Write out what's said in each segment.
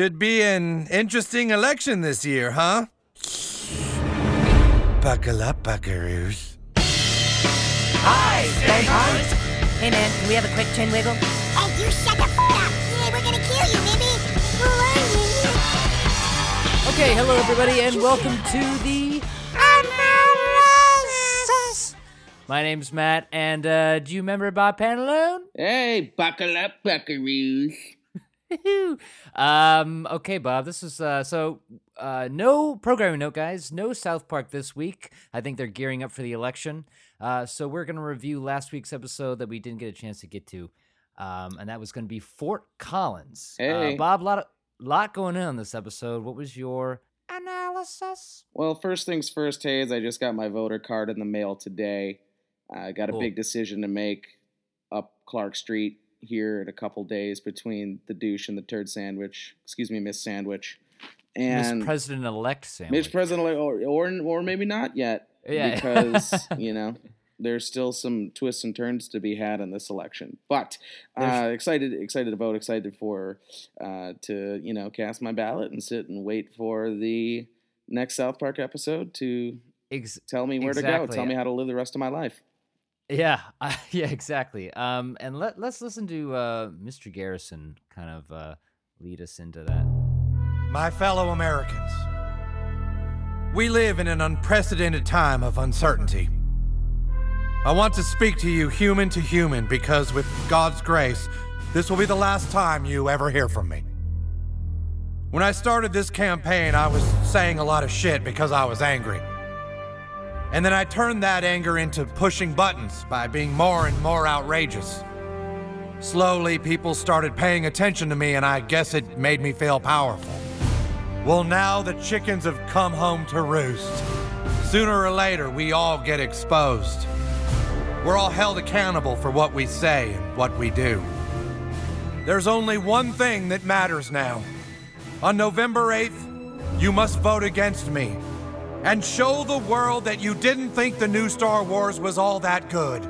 Should be an interesting election this year, huh? Buckle up, buckaroos. Hi, Stay Hunt. Hey man, can we have a quick chin wiggle? Hey, you shut the f up! Yeah, we're gonna kill you, baby! Okay, hello everybody, and welcome to the Analysis! My name's Matt, and uh, do you remember Bob Pantalone? Hey, buckle up, buckaroos. Um, okay, Bob. This is uh, so uh, no programming note, guys. No South Park this week. I think they're gearing up for the election. Uh, so we're gonna review last week's episode that we didn't get a chance to get to, um, and that was gonna be Fort Collins. Hey. uh, Bob, lot of, lot going on this episode. What was your analysis? Well, first things first, Hayes, I just got my voter card in the mail today. I got a Cool. big decision to make up Clark Street here in a couple days between the douche and the turd sandwich. Excuse me, Miss Sandwich. And Miss President Elect Sandwich. Mr. President, or, or or maybe not yet, Yeah. because you know there's still some twists and turns to be had in this election. But uh, excited, excited to vote, excited for uh, to you know cast my ballot and sit and wait for the next South Park episode to Ex- tell me where to go, tell me how to live the rest of my life. Yeah, uh, yeah, exactly. Um, and let let's listen to uh, Mr. Garrison kind of uh, lead us into that. My fellow Americans, we live in an unprecedented time of uncertainty. I want to speak to you human to human because, with God's grace, this will be the last time you ever hear from me. When I started this campaign, I was saying a lot of shit because I was angry. And then I turned that anger into pushing buttons by being more and more outrageous. Slowly, people started paying attention to me, and I guess it made me feel powerful. Well, now the chickens have come home to roost. Sooner or later, we all get exposed. We're all held accountable for what we say and what we do. There's only one thing that matters now. On November 8th, you must vote against me and show the world that you didn't think the new Star Wars was all that good.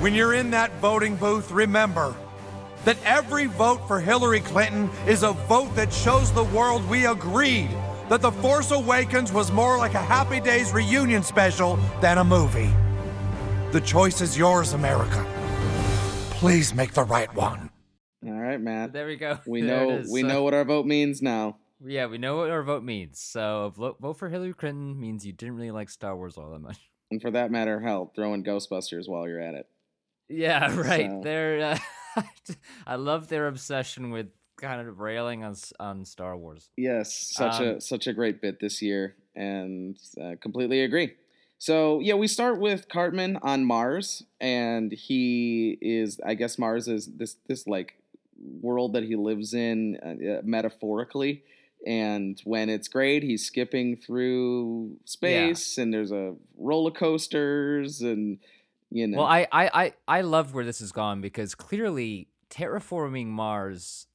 When you're in that voting booth, remember that every vote for Hillary Clinton is a vote that shows the world we agreed that The Force Awakens was more like a Happy Days reunion special than a movie. The choice is yours, America. Please make the right one. All right, Matt. There we go. We There know we So- know what our vote means now. Yeah, we know what our vote means. So vote, vote for Hillary Clinton means you didn't really like Star Wars all that much. And for that matter, hell, throw in Ghostbusters while you're at it. Yeah, right. So- They're. Uh, I love their obsession with kind of railing on on Star Wars. Yes, such Um, a such a great bit this year, and uh, completely agree. So yeah, we start with Cartman on Mars, and he is, I guess, Mars is this this like world that he lives in uh, metaphorically. And when it's great, he's skipping through space, and there's a roller coasters, and you know, Well, I, I, I, I love where this has gone because clearly terraforming Mars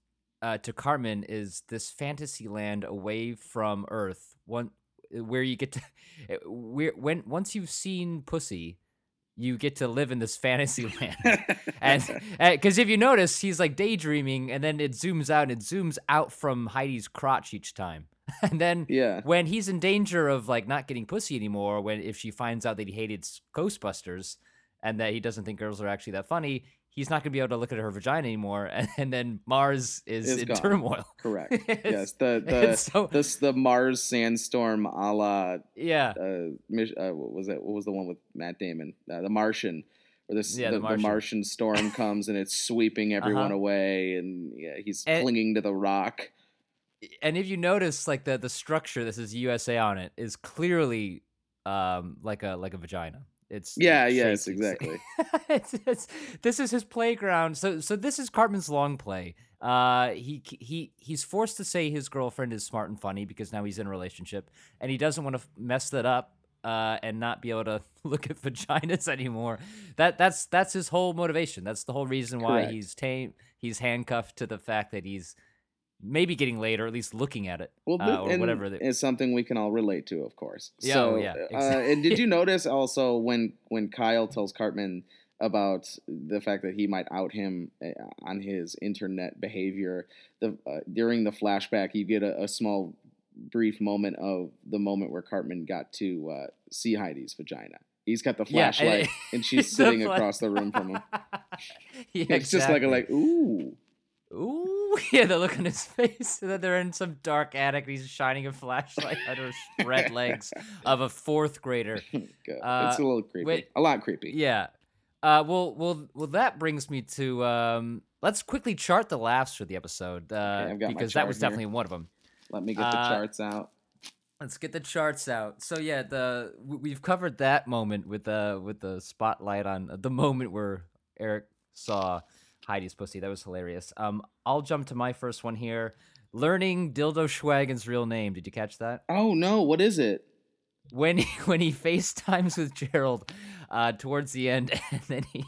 uh, to Cartman is this fantasy land away from Earth, one where you get to where when once you've seen Pussy, you get to live in this fantasy land. and because if you notice, he's like daydreaming, and then it zooms out, and it zooms out from Heidi's crotch each time. And then yeah, when he's in danger of like not getting pussy anymore, when if she finds out that he hated Ghostbusters and that he doesn't think girls are actually that funny, he's not gonna be able to look at her vagina anymore. And, and then Mars is Is in gone. turmoil. correct. Yes, the the it's so- this the Mars sandstorm a la Yeah, uh, uh, what was it? What was the one with Matt Damon? Uh, the Martian, where this Yeah, the, The the Martian. Martian storm comes and it's sweeping everyone Uh-huh. away, and yeah, he's And- clinging to the rock. and if you notice, like the the structure, this is USA on it, is clearly um like a like a vagina. It's Yeah, it's yes, exactly. it's, it's, this is his playground. So so this is Cartman's long play. Uh, he he he's forced to say his girlfriend is smart and funny because now he's in a relationship, and he doesn't want to mess that up. Uh, and not be able to look at vaginas anymore. That that's that's his whole motivation. That's the whole reason why Correct. he's tame. He's handcuffed to the fact that he's maybe getting laid or at least looking at it Well, uh, or whatever. That, is something we can all relate to, of course. Yeah, so, oh, yeah, uh, and did you notice also when when Kyle tells Cartman about the fact that he might out him uh, on his internet behavior. The uh, during the flashback, you get a, a small, brief moment of the moment where Cartman got to uh, see Heidi's vagina. He's got the Yeah, and- flashlight, and she's sitting across the room from him. yeah, It's just like a like ooh. Ooh, yeah, the look on his face. that they're in some dark attic. And he's shining a flashlight under his spread legs of a fourth grader. God, it's Uh, a little creepy. wait. a lot creepy. Yeah. Uh, well, well, well. That brings me to um. Let's quickly chart the laughs for the episode uh, my because that was here. definitely one of them. Let me get the Uh, charts out. Let's get the charts out. So yeah, the we've covered that moment with the with the spotlight on the moment where Eric saw Heidi's pussy. That was hilarious. Um, I'll jump to my first one here. Learning Dildo Schwaggins' real name. Did you catch that? Oh no, what is it? When he, when he FaceTimes with Gerald uh, towards the end, and then he.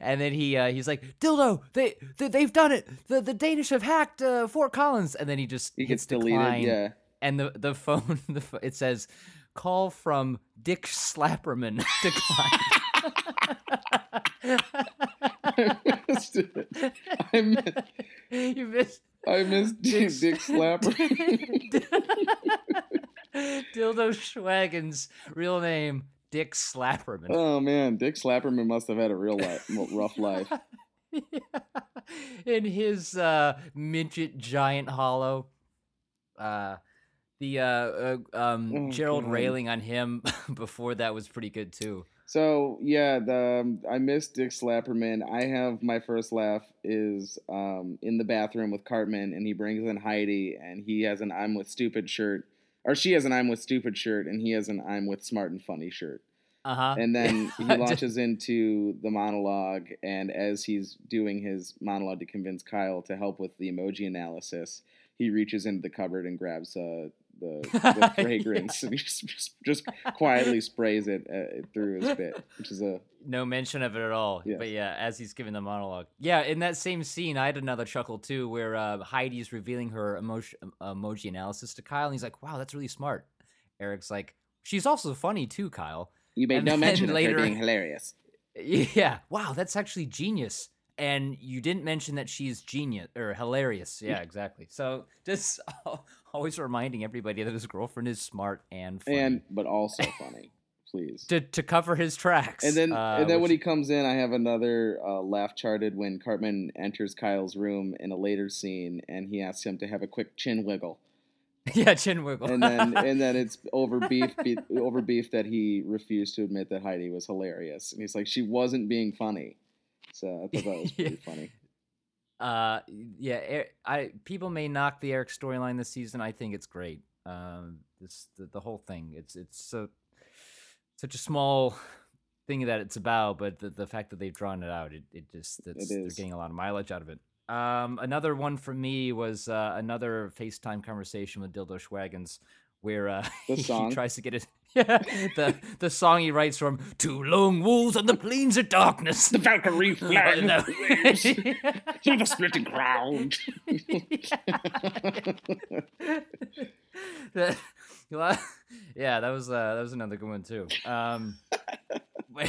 And then he uh, he's like dildo they, they they've done it the the Danish have hacked uh, Fort Collins and then he just He gets deleted. decline Yeah. and the the phone the, it says call from Dick Slapperman declined. I missed it. I missed, you missed I missed Dick, Dick's- Dick Slapper. Dildo Schwaggins' real name Dick Slapperman. oh man, Dick Slapperman must have had a real life, rough life. In his uh, midget giant hollow. Uh, the uh, uh um Oh, Gerald God. railing on him before that was pretty good too. So yeah, the um, I missed Dick Slapperman. I have my first laugh is um, in the bathroom with Cartman, and he brings in Heidi, and he has an "I'm with stupid" shirt, or she has an "I'm with stupid" shirt, and he has an "I'm with smart and funny" shirt. Uh huh. And then he launches into the monologue, and as he's doing his monologue to convince Kyle to help with the emoji analysis, he reaches into the cupboard and grabs uh, the, the fragrance, and he just, just, just quietly sprays it uh, through his bit, which is a No mention of it at all. Yes. But yeah, as he's giving the monologue. Yeah, in that same scene, I had another chuckle too, where uh, Heidi's revealing her emotion, emoji analysis to Kyle, and he's like, "Wow, that's really smart." Eric's like, "She's also funny too, Kyle." you made And no mention of later- her being hilarious. Yeah, wow, that's actually genius. And you didn't mention that she's genius or hilarious. Yeah, exactly. So just always reminding everybody that his girlfriend is smart and funny. And but also funny, please. to to cover his tracks. And then, uh, and then when he comes in, I have another uh, laugh charted when Cartman enters Kyle's room in a later scene, and he asks him to have a quick chin wiggle, yeah, chin wiggle. and then and then it's over beef, be, over beef that he refused to admit that Heidi was hilarious, and he's like, she wasn't being funny. So I thought that was pretty funny. Uh, yeah, I people may knock the Eric storyline this season. I think it's great. Um, this the, the whole thing. It's it's so such a small thing that it's about, but the, the fact that they've drawn it out, it, it just it's, they're getting a lot of mileage out of it. Um, another one for me was uh, another FaceTime conversation with Dildo Schwaggins, where uh, he tries to get it. Yeah, the the song he writes from Two Lone Wolves on the Plains of Darkness. The Valkyrie flag No. through the splitting crowd. That- well, yeah, that was uh, that was another good one too. Um, uh,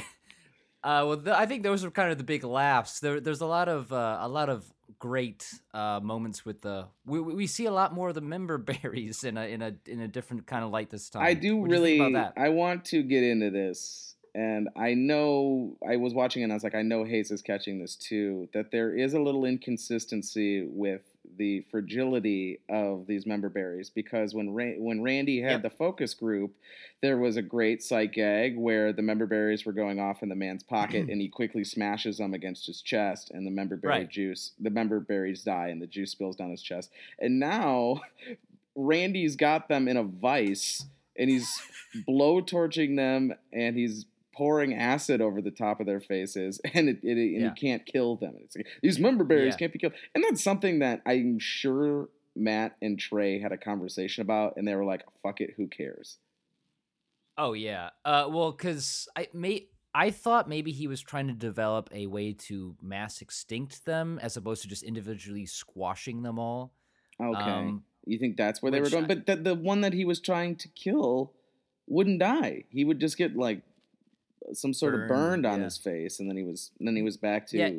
well, th- I think those are kind of the big laughs. There, there's a lot of uh, a lot of great uh, moments with the. We, we see a lot more of the member berries in a in a in a different kind of light this time. I do What you really. I want to get into this, and I know I was watching and I was like, I know Hayes is catching this too. That there is a little inconsistency with the fragility of these member berries because when Ra- when Randy had Yep. the focus group, there was a great sight gag where the member berries were going off in the man's pocket, and he quickly smashes them against his chest, and the member berry Right. juice, the member berries die, and the juice spills down his chest. And now Randy's got them in a vice and he's blow torching them and he's pouring acid over the top of their faces and it, it, and Yeah. he can't kill them. It's like, these member berries Yeah. can't be killed. And that's something that I'm sure Matt and Trey had a conversation about and they were like, fuck it, who cares? Oh yeah. Uh, well, because I may I thought maybe he was trying to develop a way to mass extinct them as opposed to just individually squashing them all. Okay. Um, you think that's where they were going? I- But the, the one that he was trying to kill wouldn't die. He would just get like some sort of burned on yeah. his face, and then he was then he was back to Yeah.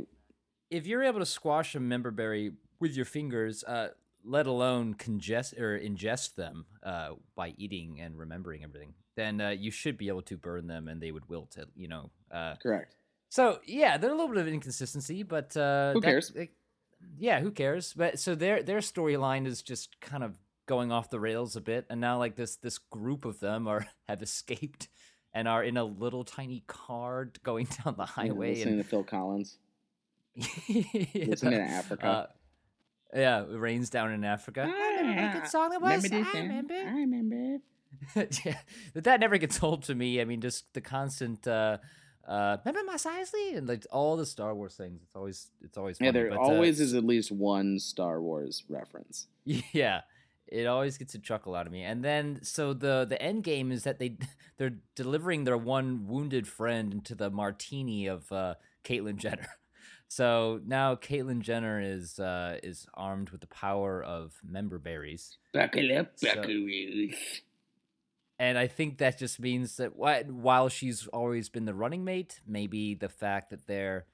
if you're able to squash a member berry with your fingers, uh, let alone congest or ingest them uh, by eating and remembering everything, then uh, you should be able to burn them and they would wilt. It, you know. Uh, correct. so yeah, they're a little bit of inconsistency, but uh, Who that- cares? it- yeah, who cares? But so their their storyline is just kind of going off the rails a bit, and now like this this group of them are have escaped and are in a little tiny car going down the Yeah, highway listening and to Phil Collins, yeah. listening to Africa. Uh, yeah, it rains down in Africa. I remember what good song it was. I remember. I remember. yeah, but that never gets old to me. I mean, just the constant. Uh, uh, remember Eisley and like all the Star Wars things. It's always it's always funny, Yeah, there but, uh, always is at least one Star Wars reference. Yeah, it always gets a chuckle out of me. And then so the the end game is that they they're delivering their one wounded friend into the martini of uh, Caitlyn Jenner. So now Caitlyn Jenner is uh, is armed with the power of member berries. Buckle up, So- buckaroos. And I think that just means that whi- while she's always been the running mate, maybe the fact that they're,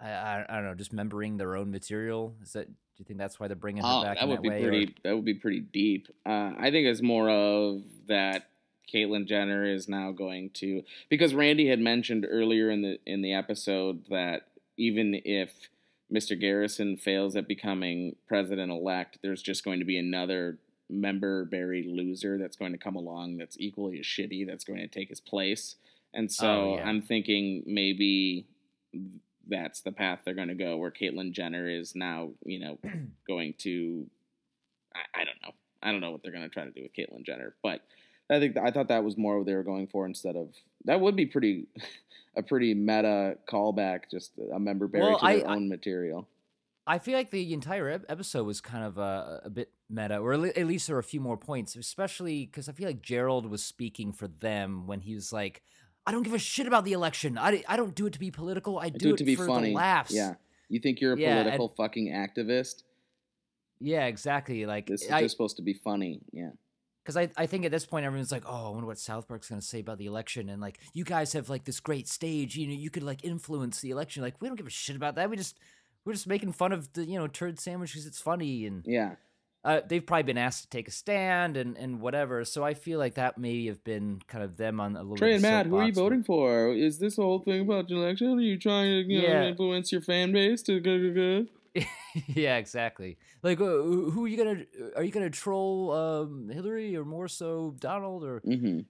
I, I, I don't know, just membering their own material. Is that? Do you think that's why they're bringing her Oh, back that would that be way? or- pretty. That would be pretty deep. Uh, I think it's more of that. Caitlyn Jenner is now going to because Randy had mentioned earlier in the in the episode that even if Mr. Garrison fails at becoming president elect, there's just going to be another member buried loser that's going to come along that's equally as shitty that's going to take his place. And so Oh, yeah. I'm thinking maybe that's the path they're going to go where Caitlyn Jenner is now, you know, going to I, I don't know. I don't know what they're going to try to do with Caitlyn Jenner, but I think I thought that was more what they were going for instead of that would be pretty a pretty meta callback, just a member buried Well, to their I- I- own material. I feel like the entire episode was kind of uh, a bit meta, or at at least there were a few more points, especially because I feel like Gerald was speaking for them when he was like, "I don't give a shit about the election. I, I don't do it to be political. I I do, do it to be for funny. the laughs." Yeah, you think you're a Yeah, and- political fucking activist? yeah, exactly. Like This is I, just supposed to be funny. Yeah, because I, I think at this point everyone's like, oh, I wonder what South Park's gonna say about the election, and like you guys have like this great stage, you know, you could like influence the election. Like we don't give a shit about that. We just we're just making fun of the you know turd sandwich because it's funny, and yeah. Uh, they've probably been asked to take a stand and and whatever. So I feel like that may have been kind of them on a little. Trey and Matt, who are you voting for? Is this whole thing about the election? Are you trying to you know, influence your fan base to go go go? yeah, exactly. Like, uh, who who are you gonna? Are you gonna troll um, Hillary or more so Donald or? Mm-hmm.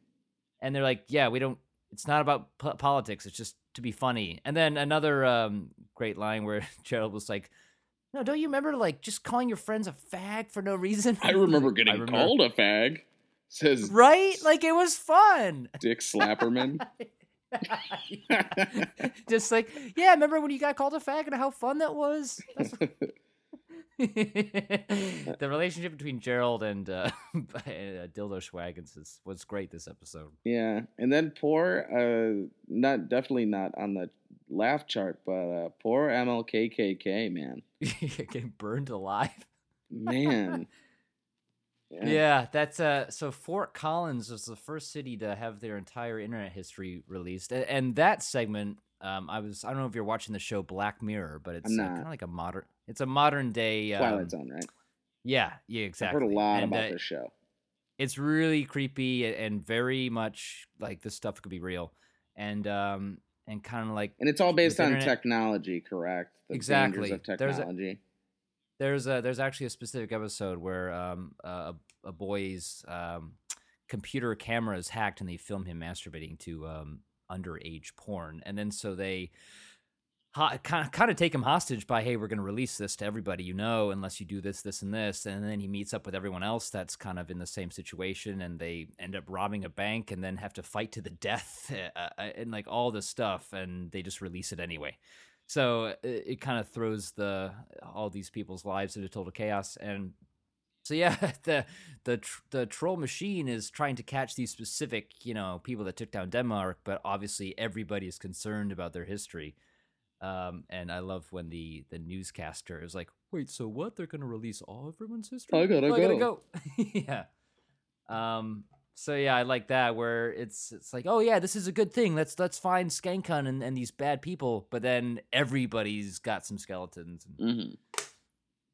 and they're like, "Yeah, we don't. It's not about po- politics. It's just to be funny." And then another um, great line where Gerald was like, "No, don't you remember like just calling your friends a fag for no reason?" I remember Like, getting remember- called a fag. Says right. Like it was fun. Dick Slapperman. just like, yeah, remember when you got called a fag and how fun that was? The relationship between Gerald and uh, uh, Dildo Schwaggins is, was great this episode. Yeah, and then poor, uh, not definitely not on the laugh chart, but uh, poor MLKKK man, Getting burned alive. man. Yeah, that's uh so Fort Collins was the first city to have their entire internet history released. And, and that segment um I was I don't know if you're watching the show Black Mirror, but it's uh, not. kind of like a modern it's a modern day um, Twilight Zone, right? Yeah, yeah, exactly. I've heard a lot And, about uh, this show. It's really creepy and very much like this stuff could be real. And um and kind of like And it's all based on internet- technology, correct? The Exactly. of There's a- there's a there's actually a specific episode where um a, a boy's um computer camera is hacked and they film him masturbating to um underage porn and then so they kind of kind of take him hostage by hey we're going to release this to everybody you know unless you do this this and this and then he meets up with everyone else that's kind of in the same situation and they end up robbing a bank and then have to fight to the death uh, uh, and like all this stuff and they just release it anyway. So it, it kind of throws the all these people's lives into total chaos and so yeah the the tr- the troll machine is trying to catch these specific you know people that took down denmark but obviously everybody is concerned about their history um, and I love when the the newscaster is like, "Wait, so what? They're gonna release all everyone's history? I gotta I gotta go." go." yeah. Um, So yeah, I like that where it's it's like, oh yeah, this is a good thing. Let's let's find Skankhunt and, and these bad people, but then everybody's got some skeletons. And, Mm-hmm.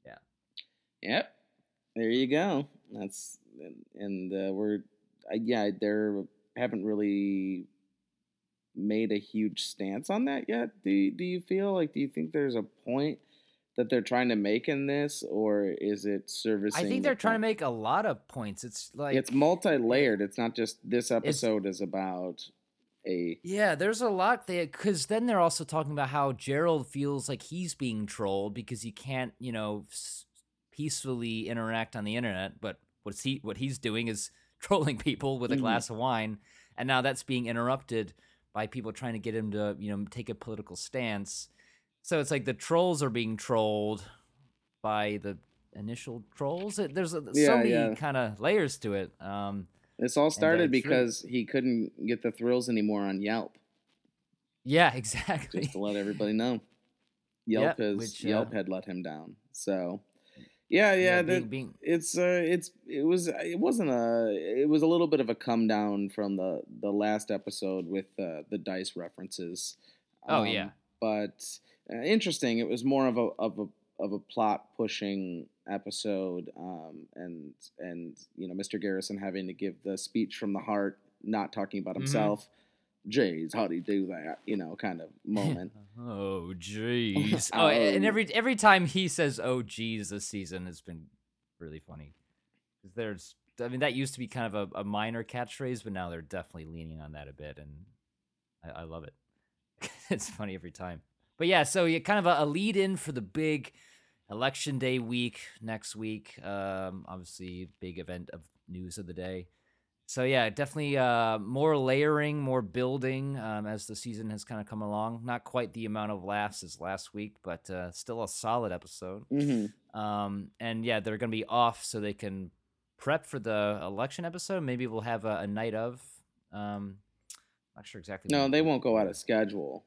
Yeah. Yep. There you go. That's and, and uh, we're uh, yeah there haven't really made a huge stance on that yet. Do you, do you feel like do you think there's a point that they're trying to make in this, or is it servicing? I think they're trying to make a lot of points. It's like it's multi-layered. It's not just this episode is about a Yeah, there's a lot there because then they're also talking about how Gerald feels like he's being trolled because he can't, you know, peacefully interact on the internet. But what's he what he's doing is trolling people with a Mhm. glass of wine, and now that's being interrupted by people trying to get him to, you know, take a political stance. So it's like the trolls are being trolled by the initial trolls. It- There's a, so many yeah. kind of layers to it. Um, This all uh, started because he couldn't get the thrills anymore on Yelp. yeah, exactly. Just to let everybody know, Yeah, Yelp has which, uh, Yelp had let him down. So, yeah, yeah, that, being- it's uh, it's it was it wasn't a it was a little bit of a come down from the the last episode with uh, the dice references. Oh, yeah. but uh, interesting. It was more of a of a of a plot pushing episode, um, and and you know Mr. Garrison having to give the speech from the heart, not talking about Mhm. himself. Jays, how do you do that? You know, kind of moment. Oh jeez. oh, and Oh. every every time he says "oh jeez" this season has been really funny. There's, I mean, that used to be kind of a, a minor catchphrase, but now they're definitely leaning on that a bit, and I, I love it. it's funny every time. But yeah, so you kind of a, a lead in for the big election day week next week. Um, obviously, big event of news of the day. So yeah, definitely uh, more layering, more building um, as the season has kind of come along. Not quite the amount of laughs as last week, but uh, still a solid episode. hmm Um, and yeah, they're gonna be off so they can prep for the election episode. Maybe we'll have a, a night of. Um, not sure exactly. No, they won't go out of schedule.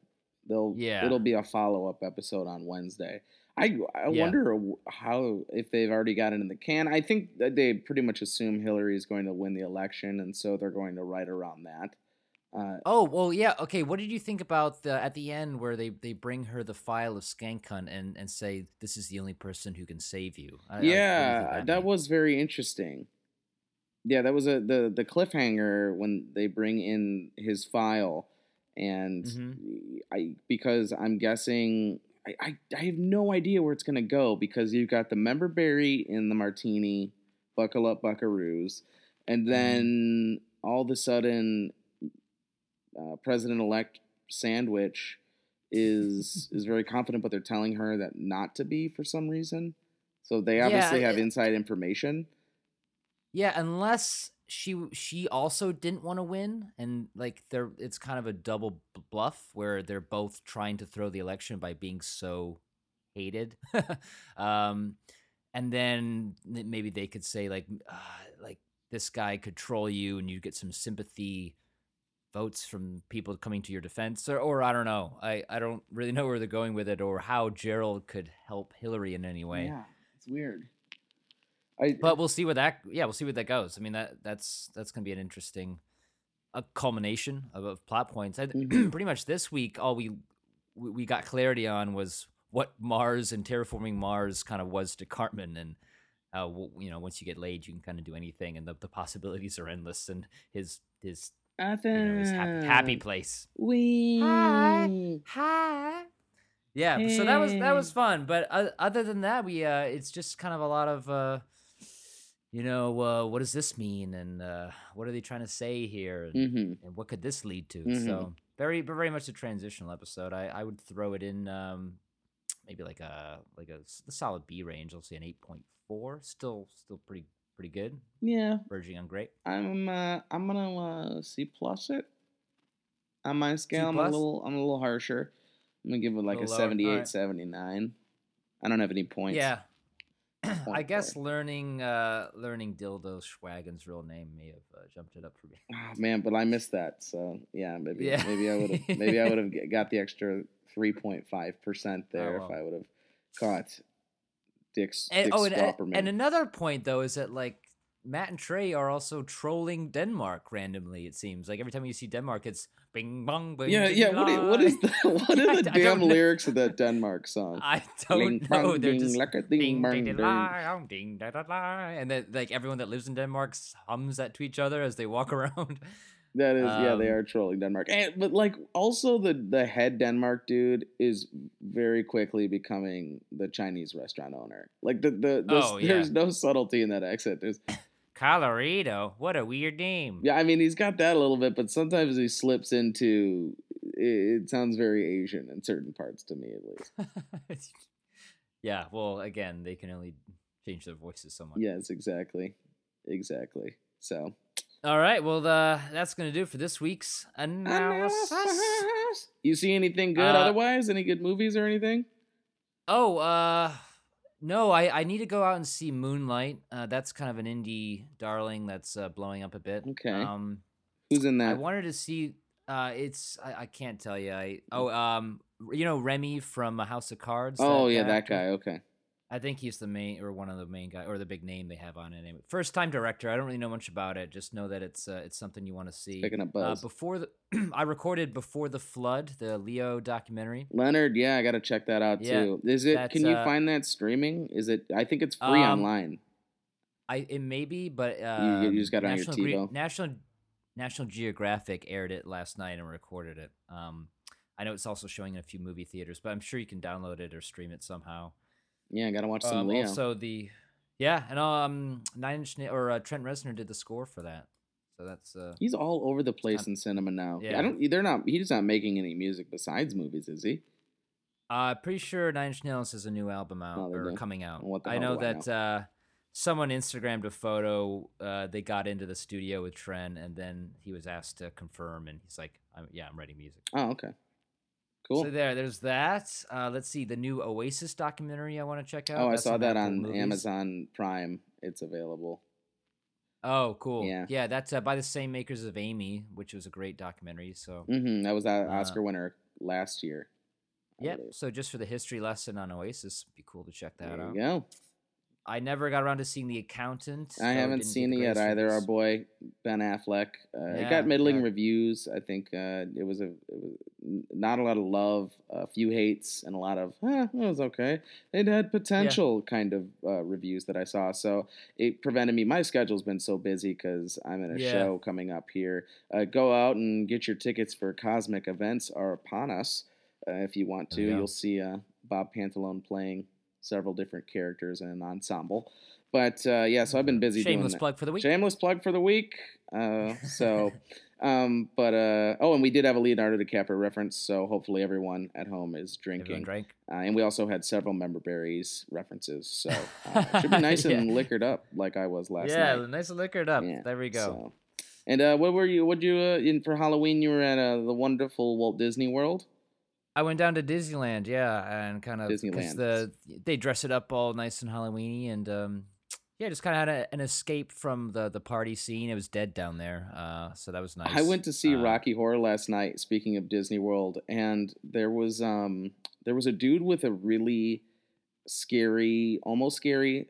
They'll Yeah. It'll be a follow up episode on Wednesday. I I Yeah. wonder how if they've already got it in the can. I think that they pretty much assume Hillary is going to win the election, and so they're going to write around that. Uh, Oh well, yeah. Okay, what did you think about the at the end where they they bring her the file of Skankhunt and and say this is the only person who can save you? I- I- what do you think yeah, that, was very interesting. Yeah, that was a the the cliffhanger when they bring in his file, and Mhm. I because I'm guessing I, I I have no idea where it's gonna go because you've got the member berry in the martini, buckle up buckaroos, and then all of a sudden, uh, President elect Sandwich is is very confident, but they're telling her that not to be for some reason. So they Yeah, obviously have it- inside information. Yeah, unless she she also didn't want to win, and like they're it's kind of a double bluff where they're both trying to throw the election by being so hated. um, and then maybe they could say like uh, like this guy could troll you, and you get some sympathy votes from people coming to your defense, or or I don't know. I I don't really know where they're going with it, or how Gerald could help Hillary in any way. Yeah, it's weird. I But we'll see where that yeah we'll see where that goes. I mean that that's that's gonna be an interesting a culmination of, of plot points. I, Mhm. pretty much this week all we we we got clarity on was what Mars and terraforming Mars kind of was to Cartman and how w- you know once you get laid you can kind of do anything and the, the possibilities are endless and his his you know his happy, happy place. We Hi. hi. Yeah, so that was that was fun, but uh, other than that, we uh, it's just kind of a lot of uh, you know, uh, what does this mean, and uh, what are they trying to say here, and, hmm and what could this lead to? Mhm. So very, very much a transitional episode. I, I would throw it in um, maybe like a like a, the solid B range. I'll say an eight point four. Still, still pretty pretty good, Yeah, verging on great. I'm uh, I'm gonna uh, C plus it. On my scale, I'm a little I'm a little harsher. I'm gonna give it like a lower, 78, alright. 79. I don't have any points. Yeah. I guess there. learning uh, learning Dildo Schwaggins' real name may have uh, jumped it up for me. Ah, man, but I missed that. So yeah, maybe Yeah. maybe I would have maybe I would have got the extra three point five percent there Oh, if. I would have caught Dick's And, oh, and- and another point though is that like Matt and Trey are also trolling Denmark randomly. It seems like every time you see Denmark, it's bing bong bing. Yeah, ding, yeah. What, i- what is the what are the don't damn know. lyrics of that Denmark song? I don't bong, know. They're ding, just like a ding, ding, bong, ding, ding, ding. lie, um, ding, da, da, lie. and then like everyone that lives in Denmark hums that to each other as they walk around. That is, yeah, they Um, are trolling Denmark. And but like also the the head Denmark dude is very quickly becoming the Chinese restaurant owner. Like the the, the Oh, yeah. there's no subtlety in that accent. There's Colorado, what a weird name. yeah, I mean he's got that a little bit, but sometimes he slips into it, it sounds very Asian in certain parts to me at least. yeah, well, again, they can only change their voices so much. Yes, exactly, exactly. So All right, well, uh, that's going to do for this week's analysis. You see anything good Uh, otherwise? Any good movies or anything? Oh, uh, no, I, I need to go out and see Moonlight. Uh, that's kind of an indie darling that's uh, blowing up a bit. Okay. Um, Who's in that? I wanted to see. Uh, it's I, I can't tell you. I oh um you know Remy from House of Cards. oh yeah, that actor? guy. Okay. I think he's the main or one of the main guy or the big name they have on it. First time director. I don't really know much about it. Just know that it's uh, it's something you want to see. Picking up Uh, buzz. before the I recorded before the flood, the Leo documentary. Leonard, yeah, I got to check that out Yeah, too. Is it? Can you uh, find that streaming? Is it? I think it's free Um, online. I it may be, but you um, just got it on your National Gre- National National Geographic aired it last night and recorded it. Um, I know it's also showing in a few movie theaters, but I'm sure you can download it or stream it somehow. Yeah, I got to watch some Um, Leo. also the yeah, and um, Nine Inch or uh, Trent Reznor did the score for that, so that's uh, He's all over the place in cinema now. Yeah. I don't. They're not. He's not making any music besides movies, is he? Uh, pretty sure Nine Inch Nails has a new album out Oh, or do? coming out. I know do I that uh, someone Instagrammed a photo. Uh, they got into the studio with Trent, and then he was asked to confirm, and he's like, I'm, "Yeah, I'm writing music." Oh, okay. Cool. So there, there's that. Uh, let's see the new Oasis documentary I want to check out. oh, I saw that on Movies. Amazon Prime. It's available. Oh, cool. Yeah. yeah, that's uh, by the same makers of Amy, which was a great documentary. So hmm That was that Uh, Oscar winner last year. I Yep. believe. So just for the history lesson on Oasis, be cool to check that There out. you go. I never got around to seeing The Accountant. I haven't seen it yet either. Our boy Ben Affleck. Uh, it got middling yeah. reviews. I think uh, it was a it was not a lot of love, a few hates, and a lot of eh, it was okay. It had potential kind of uh, reviews that I saw. So it prevented me. My schedule's been so busy because I'm in a Yeah. show coming up here. Uh, go out and get your tickets for Cosmic Events are upon us. Uh, if you want to, you you'll see uh, Bob Pantalone playing several different characters in an ensemble. But uh, yeah, so I've been busy doing Shameless plug for the week. Shameless plug for the week. Uh, so, um, but uh, oh, and we did have a Leonardo DiCaprio reference, so hopefully everyone at home is drinking. Uh, and we also had several member berries references, so uh, it should be nice and liquored up like I was last yeah, night. Yeah, nice and liquored up. Yeah, there we go. So. And uh, what were you? What you uh, in for Halloween? You were at uh, the wonderful Walt Disney World. I went down to Disneyland, yeah, and kind of 'cause Disneyland. the they dress it up all nice and Halloweeny, and um, yeah, just kind of had a, an escape from the the party scene. It was dead down there, uh, so that was nice. I went to see Uh, Rocky Horror last night. Speaking of Disney World, and there was um there was a dude with a really scary, almost scary,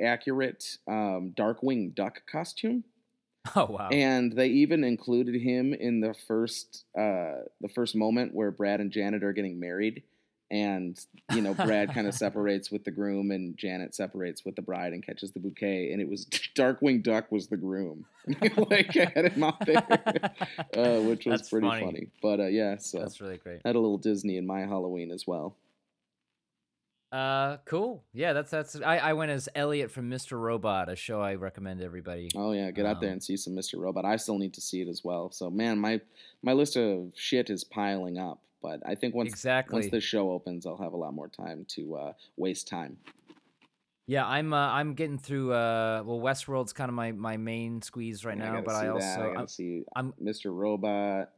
accurate um, Darkwing Duck costume, Oh wow! and they even included him in the first uh the first moment where Brad and Janet are getting married. And you know, Brad kind of separates with the groom, and Janet separates with the bride and catches the bouquet. And it was Darkwing Duck was the groom, like I had him out there uh, which was That's pretty funny. funny. But uh, yeah, so That's really great. had a little Disney in my Halloween as well. Uh, cool. Yeah, that's that's. I, I went as Elliot from Mr. Robot, a show I recommend everybody. Oh yeah, get out there Um, and see some Mr. Robot. I still need to see it as well. So man, my my list of shit is piling up. But I think once exactly. once the show opens, I'll have a lot more time to uh, waste time. Yeah, I'm uh, I'm getting through. Uh, well, Westworld's kind of my, my main squeeze right Yeah, now, gotta but I that. also I I'm, see I'm Mr. Robot.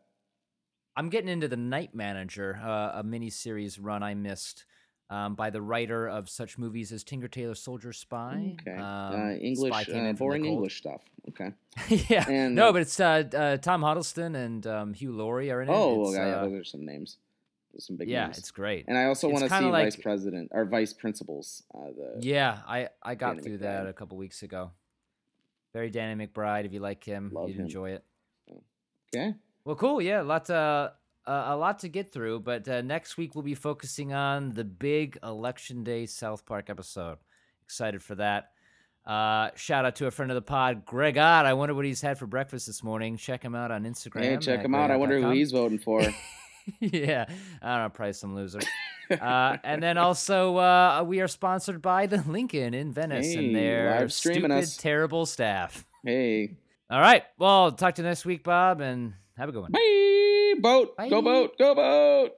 I'm getting into the Night Manager, uh, a miniseries run I missed um, by the writer of such movies as Tinker Tailor Soldier Spy. Okay, um, uh, English, Spy uh, in from the boring. English stuff. Okay. yeah, And, no, uh, but it's uh, uh, Tom Hiddleston and um, Hugh Laurie are in it. Oh, It's, okay, yeah, uh, those are some names. There's some big names. yeah, names. it's great. And I also want to see like- vice president or vice principals. Uh, the Yeah, I I got Danny through that a couple weeks ago. Very Danny McBride. If you like him, Love you'd him. enjoy it. Okay. Well, cool. Yeah, lots uh, uh, a lot to get through. But uh, next week we'll be focusing on the big election day South Park episode. Excited for that. Uh, shout out to a friend of the pod, Greg Ott. I wonder what he's had for breakfast this morning. Check him out on Instagram. Hey, check him out. I wonder who he's voting for. yeah, I don't know, probably some loser. uh, and then also, uh, we are sponsored by the Lincoln in Venice Hey, and their streaming stupid, us. terrible staff. hey. All right, well, talk to you next week, Bob, and have a good one. Bye. Boat. Go boat. Go boat.